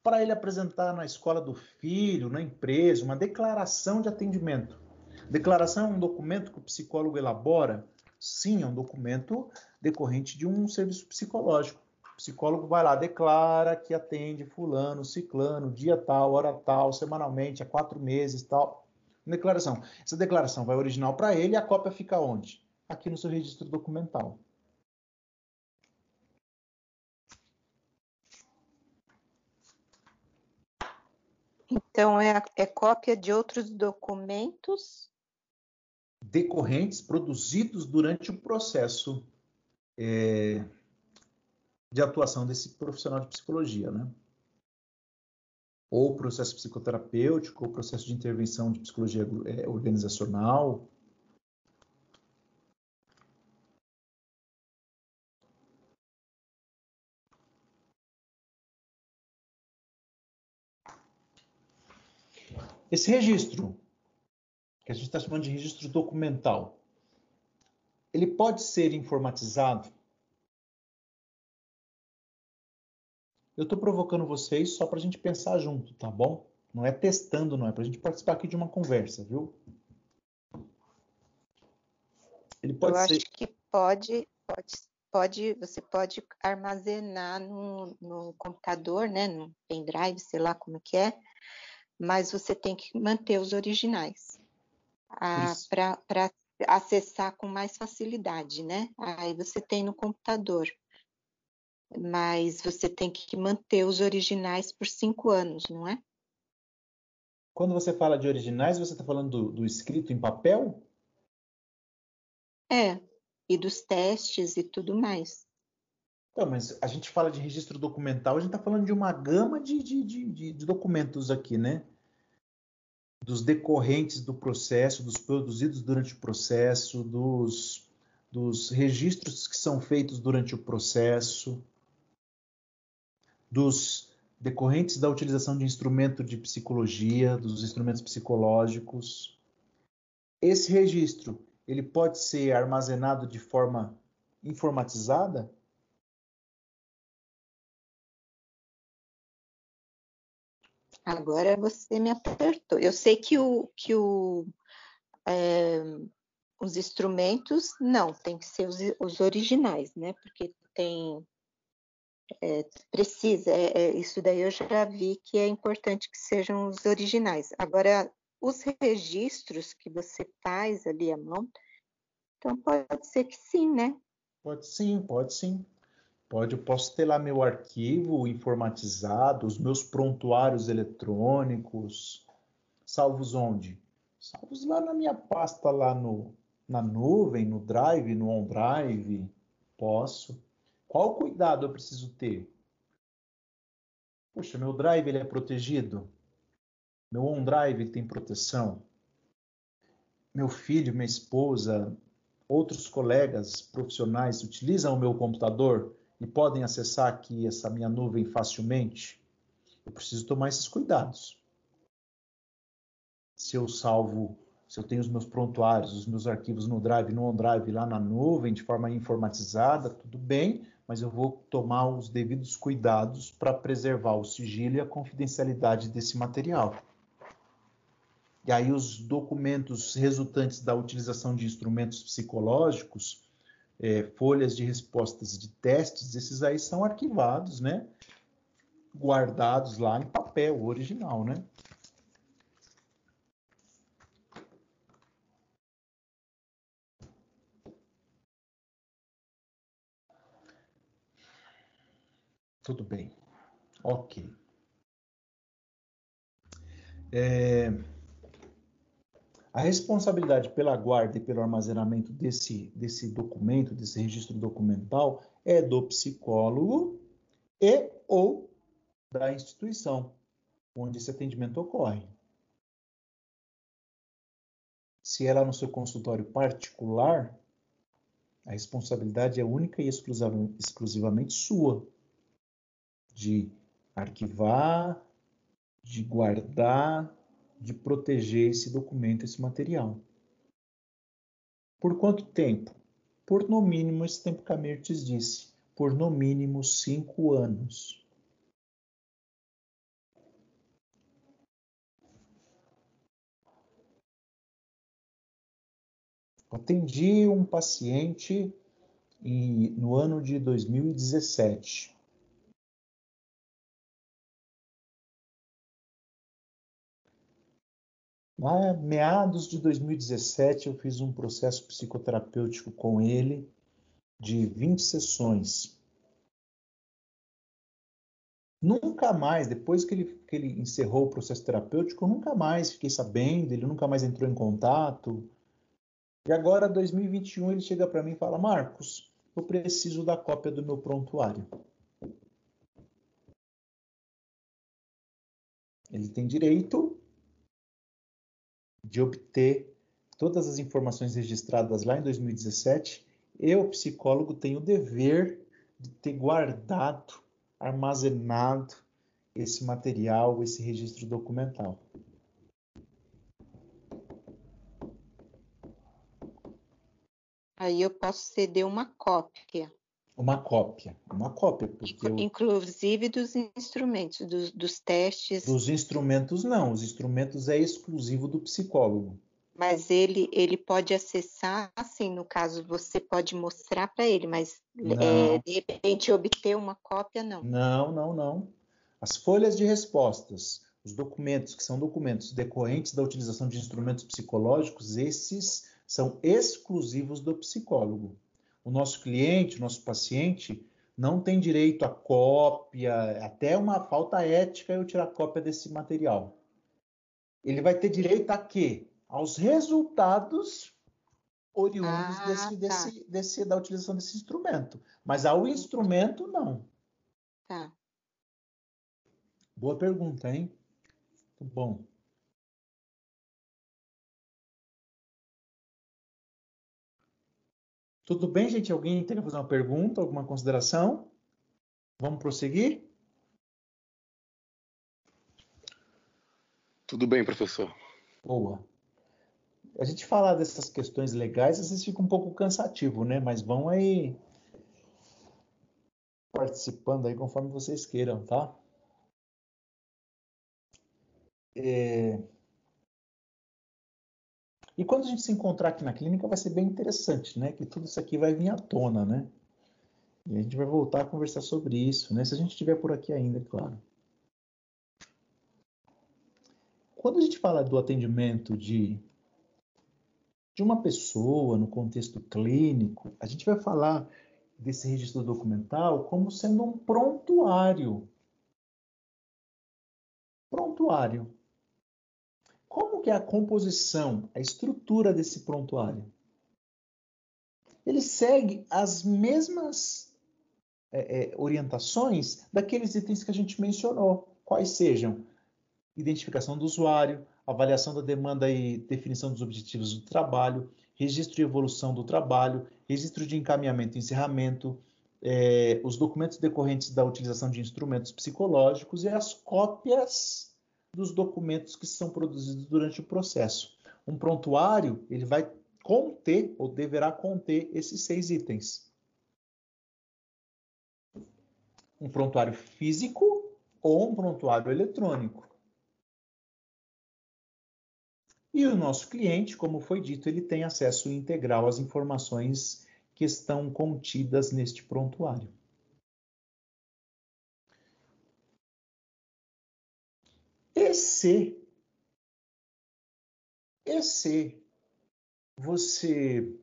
para ele apresentar na escola do filho, na empresa, uma declaração de atendimento. Declaração é um documento que o psicólogo elabora? Sim, é um documento decorrente de um serviço psicológico. O psicólogo vai lá, declara que atende fulano, ciclano, dia tal, hora tal, semanalmente, há quatro meses, tal. Declaração. Essa declaração vai original para ele e a cópia fica onde? Aqui no seu registro documental. Então, é, é cópia de outros documentos? Decorrentes, produzidos durante o processo é, de atuação desse profissional de psicologia, né? Ou processo psicoterapêutico, ou processo de intervenção de psicologia é, organizacional, Esse registro, que a gente está chamando de registro documental, ele pode ser informatizado? Eu estou provocando vocês só para a gente pensar junto, tá bom? Não é testando, não é para a gente participar aqui de uma conversa, viu? Ele pode Eu ser... acho que pode, pode, pode, você pode armazenar no, no computador, né, no pendrive, sei lá como que é, mas você tem que manter os originais ah, para acessar com mais facilidade, né? Aí você tem no computador, mas você tem que manter os originais por cinco anos, não é? Quando você fala de originais, você está falando do, do escrito em papel? É, e dos testes e tudo mais. Então, mas a gente fala de registro documental, a gente está falando de uma gama de, de, de, de, documentos aqui, né? Dos decorrentes do processo, dos produzidos durante o processo, dos, dos registros que são feitos durante o processo, dos, decorrentes da utilização de instrumento de psicologia, dos instrumentos psicológicos. Esse registro, ele pode ser armazenado de forma informatizada? Agora você me apertou. Eu sei que, o, que o, é, os instrumentos, não, tem que ser os, os originais, né? Porque tem. É, precisa, é, é, isso daí eu já vi que é importante que sejam os originais. Agora, os registros que você faz ali à mão, então pode ser que sim, né? Pode sim, pode sim. Pode, eu posso ter lá meu arquivo informatizado, os meus prontuários eletrônicos, salvos onde? Salvos lá na minha pasta lá no, na nuvem, no Drive, no OneDrive. Posso. Qual cuidado eu preciso ter? Poxa, meu Drive ele é protegido? Meu OneDrive tem proteção? Meu filho, minha esposa, outros colegas profissionais utilizam o meu computador? E podem acessar aqui essa minha nuvem facilmente, eu preciso tomar esses cuidados. Se eu salvo, se eu tenho os meus prontuários, os meus arquivos no Drive, no OneDrive, lá na nuvem, de forma informatizada, tudo bem, mas eu vou tomar os devidos cuidados para preservar o sigilo e a confidencialidade desse material. E aí os documentos resultantes da utilização de instrumentos psicológicos, é, folhas de respostas de testes, esses aí são arquivados, né? Guardados lá em papel original, né? Tudo bem. Ok. É, a responsabilidade pela guarda e pelo armazenamento desse, desse documento, desse registro documental, é do psicólogo e ou da instituição onde esse atendimento ocorre. Se ela é no seu consultório particular, a responsabilidade é única e exclusivamente sua de arquivar, de guardar, de proteger esse documento, esse material. Por quanto tempo? Por no mínimo, esse tempo que a Mirtes disse, por no mínimo cinco anos. Atendi um paciente em, no ano de 2017. Lá, meados de 2017, eu fiz um processo psicoterapêutico com ele de 20 sessões. Nunca mais, depois que ele, que ele encerrou o processo terapêutico, nunca mais fiquei sabendo, ele nunca mais entrou em contato. E agora, 2021, ele chega para mim e fala: Marcos, eu preciso da cópia do meu prontuário. Ele tem direito de obter todas as informações registradas lá em 2017, eu, psicólogo, tenho o dever de ter guardado, armazenado esse material, esse registro documental. Aí eu posso ceder uma cópia. Uma cópia, uma cópia, porque eu... inclusive dos instrumentos, dos, dos testes. Dos instrumentos não, os instrumentos é exclusivo do psicólogo. Mas ele ele pode acessar, assim, no caso você pode mostrar para ele, mas é, de repente obter uma cópia não. Não, não, não. As folhas de respostas, os documentos que são documentos decorrentes da utilização de instrumentos psicológicos, esses são exclusivos do psicólogo o nosso cliente, o nosso paciente, não tem direito a cópia, até uma falta ética eu tirar cópia desse material. Ele vai ter direito a quê? Aos resultados oriundos ah, desse, tá. desse, desse, da utilização desse instrumento. Mas ao instrumento, não. Tá. Boa pergunta, hein? Muito bom. Tudo bem, gente? Alguém tem que fazer uma pergunta, alguma consideração? Vamos prosseguir? Tudo bem, professor. Boa. A gente falar dessas questões legais, às vezes fica um pouco cansativo, né? Mas vão aí participando aí conforme vocês queiram, tá? É... E quando a gente se encontrar aqui na clínica vai ser bem interessante, né? Que tudo isso aqui vai vir à tona, né? E a gente vai voltar a conversar sobre isso, né? Se a gente estiver por aqui ainda, é claro. Quando a gente fala do atendimento de, de uma pessoa no contexto clínico, a gente vai falar desse registro documental como sendo um prontuário. Prontuário. Que é a composição, a estrutura desse prontuário? Ele segue as mesmas é, é, orientações daqueles itens que a gente mencionou, quais sejam identificação do usuário, avaliação da demanda e definição dos objetivos do trabalho, registro e evolução do trabalho, registro de encaminhamento e encerramento, é, os documentos decorrentes da utilização de instrumentos psicológicos e as cópias dos documentos que são produzidos durante o processo. Um prontuário ele vai conter ou deverá conter esses seis itens. Um prontuário físico ou um prontuário eletrônico. E o nosso cliente, como foi dito, ele tem acesso integral às informações que estão contidas neste prontuário. Se, e se você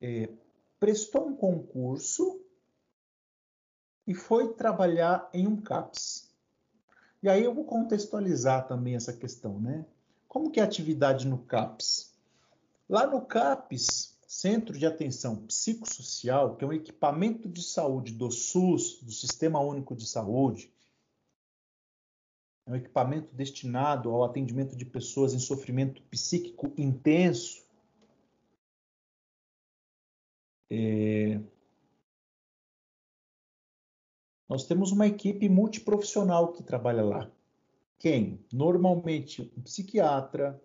é, prestou um concurso e foi trabalhar em um CAPS? E aí eu vou contextualizar também essa questão, né? Como que é a atividade no CAPS? Lá no CAPS, Centro de Atenção Psicossocial, que é um equipamento de saúde do SUS, do Sistema Único de Saúde, é um equipamento destinado ao atendimento de pessoas em sofrimento psíquico intenso. É... Nós temos uma equipe multiprofissional que trabalha lá. Quem? Normalmente um psiquiatra,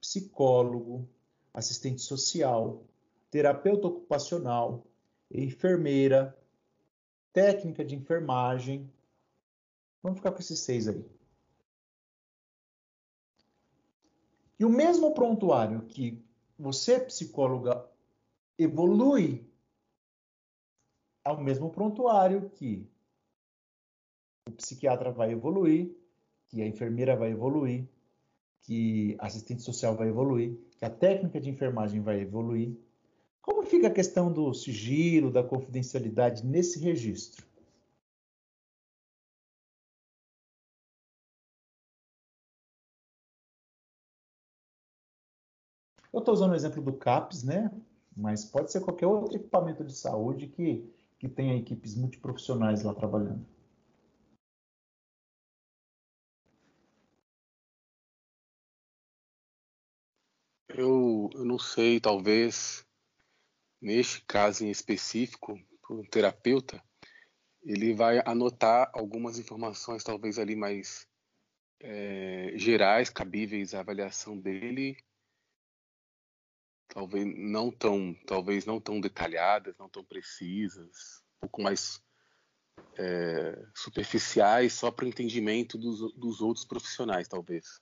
psicólogo, assistente social, terapeuta ocupacional, enfermeira, técnica de enfermagem, Vamos ficar com esses seis aí. E o mesmo prontuário que você, psicóloga, evolui, é o mesmo prontuário que o psiquiatra vai evoluir, que a enfermeira vai evoluir, que a assistente social vai evoluir, que a técnica de enfermagem vai evoluir. Como fica a questão do sigilo, da confidencialidade nesse registro? Eu estou usando o exemplo do CAPS, né? Mas pode ser qualquer outro equipamento de saúde que, que tenha equipes multiprofissionais lá trabalhando. Eu, eu não sei, talvez neste caso em específico, o terapeuta, ele vai anotar algumas informações, talvez ali mais é, gerais, cabíveis à avaliação dele, talvez não tão, talvez não tão detalhadas, não tão precisas, um pouco mais é, superficiais, só para o entendimento dos, dos outros profissionais, talvez.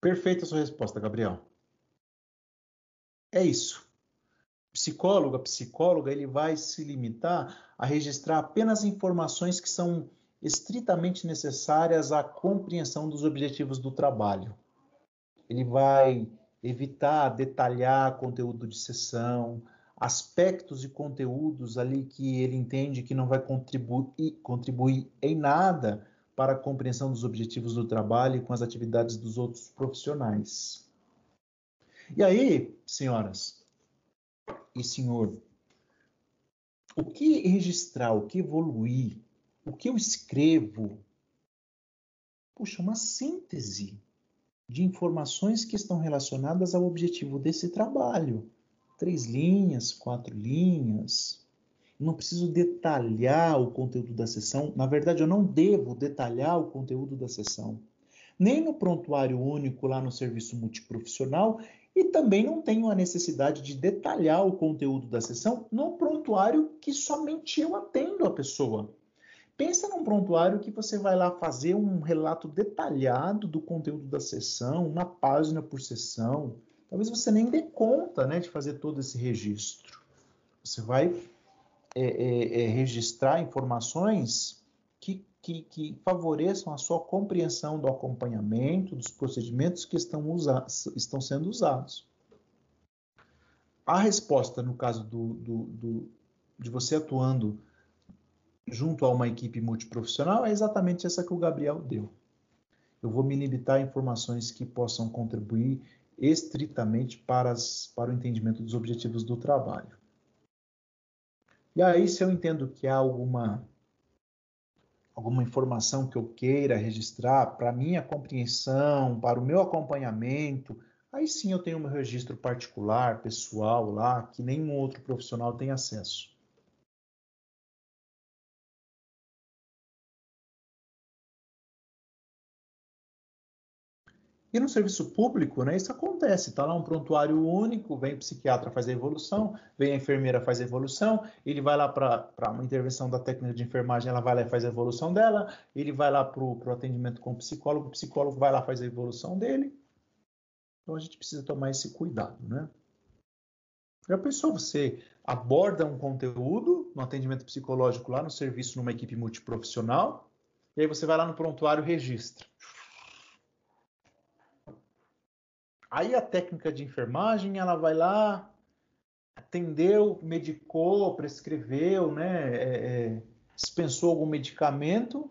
Perfeita sua resposta, Gabriel. É isso. Psicólogo, a psicóloga, ele vai se limitar a registrar apenas informações que são estritamente necessárias à compreensão dos objetivos do trabalho. Ele vai evitar detalhar conteúdo de sessão, aspectos e conteúdos ali que ele entende que não vai contribuir, contribuir em nada para a compreensão dos objetivos do trabalho e com as atividades dos outros profissionais. E aí, senhoras e senhor, o que registrar, o que evoluir o que eu escrevo, puxa, uma síntese de informações que estão relacionadas ao objetivo desse trabalho. Três linhas, quatro linhas. não preciso detalhar o conteúdo da sessão. Na verdade, eu não devo detalhar o conteúdo da sessão. Nem no prontuário único lá no serviço multiprofissional e também não tenho a necessidade de detalhar o conteúdo da sessão no prontuário que somente eu atendo a pessoa. Pensa num prontuário que você vai lá fazer um relato detalhado do conteúdo da sessão, uma página por sessão. Talvez você nem dê conta né, de fazer todo esse registro. Você vai é, é, é, registrar informações que, que, que, favoreçam a sua compreensão do acompanhamento, dos procedimentos que estão, usa estão sendo usados. A resposta, no caso do, do, do, de você atuando junto a uma equipe multiprofissional, é exatamente essa que o Gabriel deu. Eu vou me limitar a informações que possam contribuir estritamente para, as, para o entendimento dos objetivos do trabalho. E aí, se eu entendo que há alguma, alguma informação que eu queira registrar para minha compreensão, para o meu acompanhamento, aí sim eu tenho meu registro particular, pessoal lá, que nenhum outro profissional tem acesso. E no serviço público, né, isso acontece. Está lá um prontuário único, vem o psiquiatra fazer a evolução, vem a enfermeira fazer a evolução, ele vai lá para uma intervenção da técnica de enfermagem, ela vai lá e faz a evolução dela, ele vai lá para o atendimento com o psicólogo, o psicólogo vai lá fazer a evolução dele. Então a gente precisa tomar esse cuidado, né? Já pensou, você aborda um conteúdo no atendimento psicológico lá no serviço numa equipe multiprofissional, e aí você vai lá no prontuário registra. Aí a técnica de enfermagem, ela vai lá, atendeu, medicou, prescreveu, né, é, é, dispensou algum medicamento,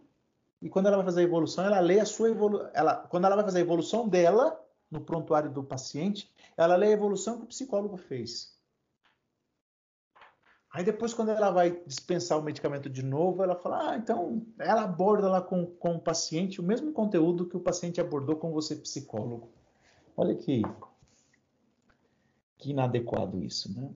e quando ela vai fazer a evolução, ela lê a sua evolução. Quando ela vai fazer a evolução dela, no prontuário do paciente, ela lê a evolução que o psicólogo fez. Aí depois, quando ela vai dispensar o medicamento de novo, ela fala, ah, então ela aborda lá com, com o paciente o mesmo conteúdo que o paciente abordou com você, psicólogo. Olha que, que inadequado isso, né?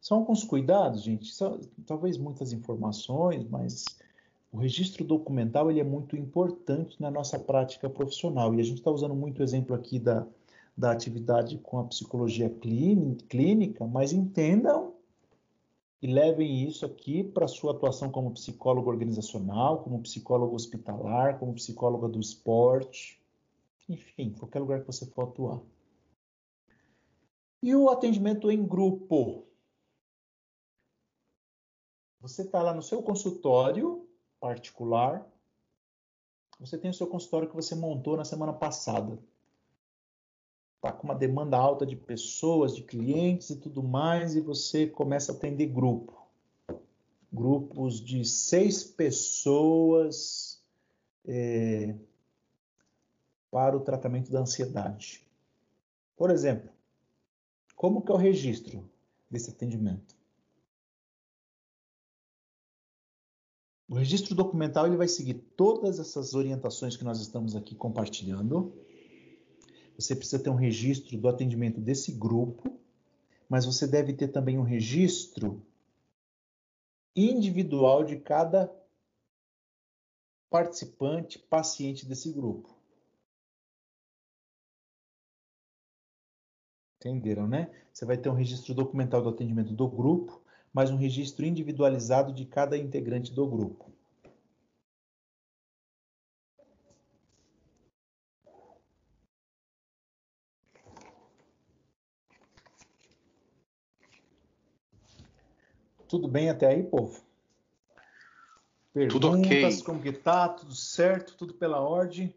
São alguns cuidados, gente. São, talvez muitas informações, mas o registro documental ele é muito importante na nossa prática profissional. E a gente está usando muito exemplo aqui da, da atividade com a psicologia clínica, mas entendam e levem isso aqui para sua atuação como psicólogo organizacional, como psicólogo hospitalar, como psicóloga do esporte, enfim, qualquer lugar que você for atuar. E o atendimento em grupo. Você está lá no seu consultório particular. Você tem o seu consultório que você montou na semana passada está com uma demanda alta de pessoas, de clientes e tudo mais, e você começa a atender grupo. Grupos de seis pessoas é, para o tratamento da ansiedade. Por exemplo, como que é o registro desse atendimento? O registro documental ele vai seguir todas essas orientações que nós estamos aqui compartilhando você precisa ter um registro do atendimento desse grupo, mas você deve ter também um registro individual de cada participante, paciente desse grupo. Entenderam, né? Você vai ter um registro documental do atendimento do grupo, mas um registro individualizado de cada integrante do grupo. Tudo bem até aí, povo? Perguntas, tudo ok. como que tá? Tudo certo? Tudo pela ordem?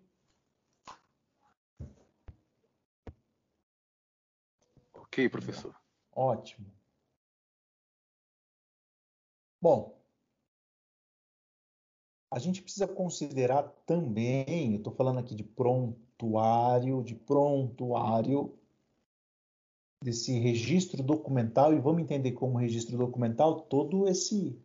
Ok, professor. Ótimo. Bom, a gente precisa considerar também, eu estou falando aqui de prontuário, de prontuário desse registro documental e vamos entender como registro documental todo esse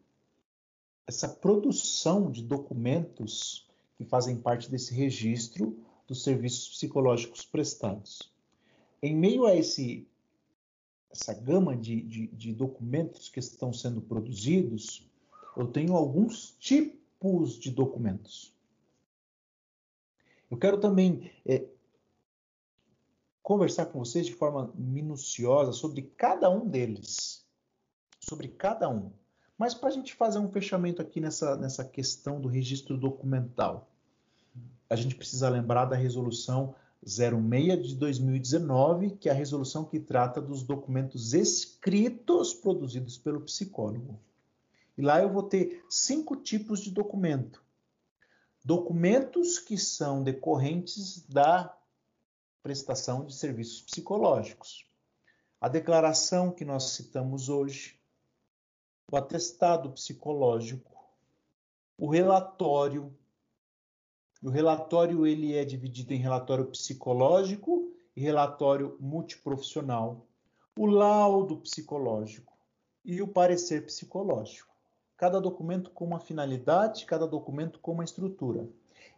essa produção de documentos que fazem parte desse registro dos serviços psicológicos prestados. Em meio a esse essa gama de, de, de documentos que estão sendo produzidos, eu tenho alguns tipos de documentos. Eu quero também é, conversar com vocês de forma minuciosa sobre cada um deles. Sobre cada um. Mas para a gente fazer um fechamento aqui nessa, nessa questão do registro documental, a gente precisa lembrar da resolução 06 de 2019, que é a resolução que trata dos documentos escritos produzidos pelo psicólogo. E lá eu vou ter cinco tipos de documento. Documentos que são decorrentes da prestação de serviços psicológicos. A declaração que nós citamos hoje, o atestado psicológico, o relatório o relatório ele é dividido em relatório psicológico e relatório multiprofissional, o laudo psicológico e o parecer psicológico. Cada documento com uma finalidade, cada documento com uma estrutura.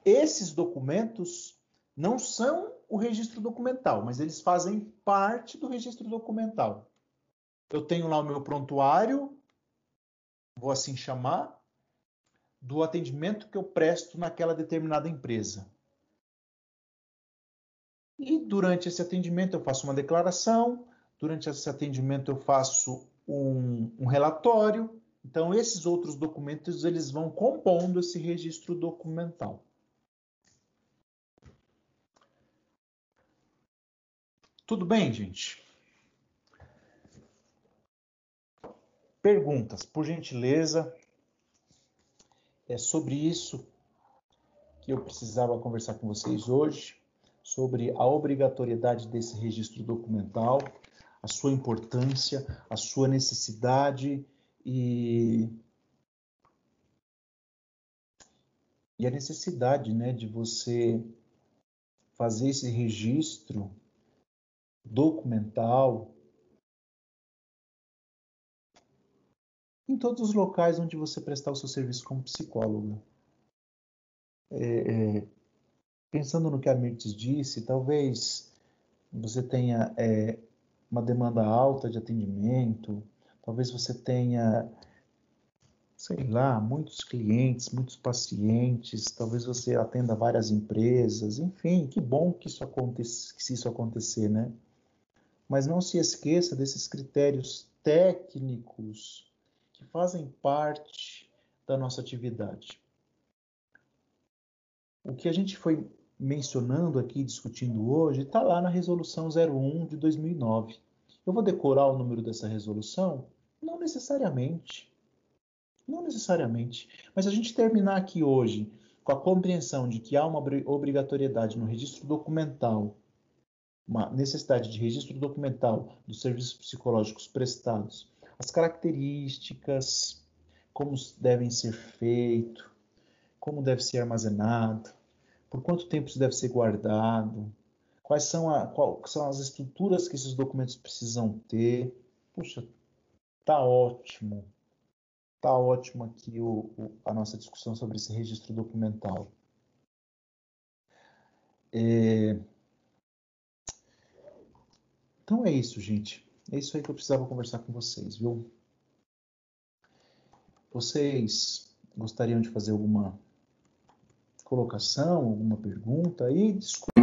Esses documentos não são o registro documental, mas eles fazem parte do registro documental. Eu tenho lá o meu prontuário, vou assim chamar, do atendimento que eu presto naquela determinada empresa. E durante esse atendimento eu faço uma declaração, durante esse atendimento eu faço um, um relatório. Então esses outros documentos eles vão compondo esse registro documental. Tudo bem, gente? Perguntas, por gentileza, é sobre isso que eu precisava conversar com vocês hoje, sobre a obrigatoriedade desse registro documental, a sua importância, a sua necessidade e, e a necessidade né, de você fazer esse registro documental em todos os locais onde você prestar o seu serviço como psicólogo. É, é, pensando no que a Mirtes disse, talvez você tenha é, uma demanda alta de atendimento, talvez você tenha, sei lá, muitos clientes, muitos pacientes, talvez você atenda várias empresas, enfim, que bom que isso aconteça, que isso acontecer, né? Mas não se esqueça desses critérios técnicos que fazem parte da nossa atividade. O que a gente foi mencionando aqui, discutindo hoje, está lá na Resolução 01 de 2009. Eu vou decorar o número dessa resolução? Não necessariamente. Não necessariamente. Mas a gente terminar aqui hoje com a compreensão de que há uma obrigatoriedade no registro documental, uma necessidade de registro documental dos serviços psicológicos prestados as características, como devem ser feito, como deve ser armazenado, por quanto tempo isso deve ser guardado, quais são, a, qual, são as estruturas que esses documentos precisam ter. Puxa, tá ótimo. Tá ótimo aqui o, o, a nossa discussão sobre esse registro documental. É... Então é isso, gente. É isso aí que eu precisava conversar com vocês, viu? Vocês gostariam de fazer alguma colocação, alguma pergunta aí? Desculpa.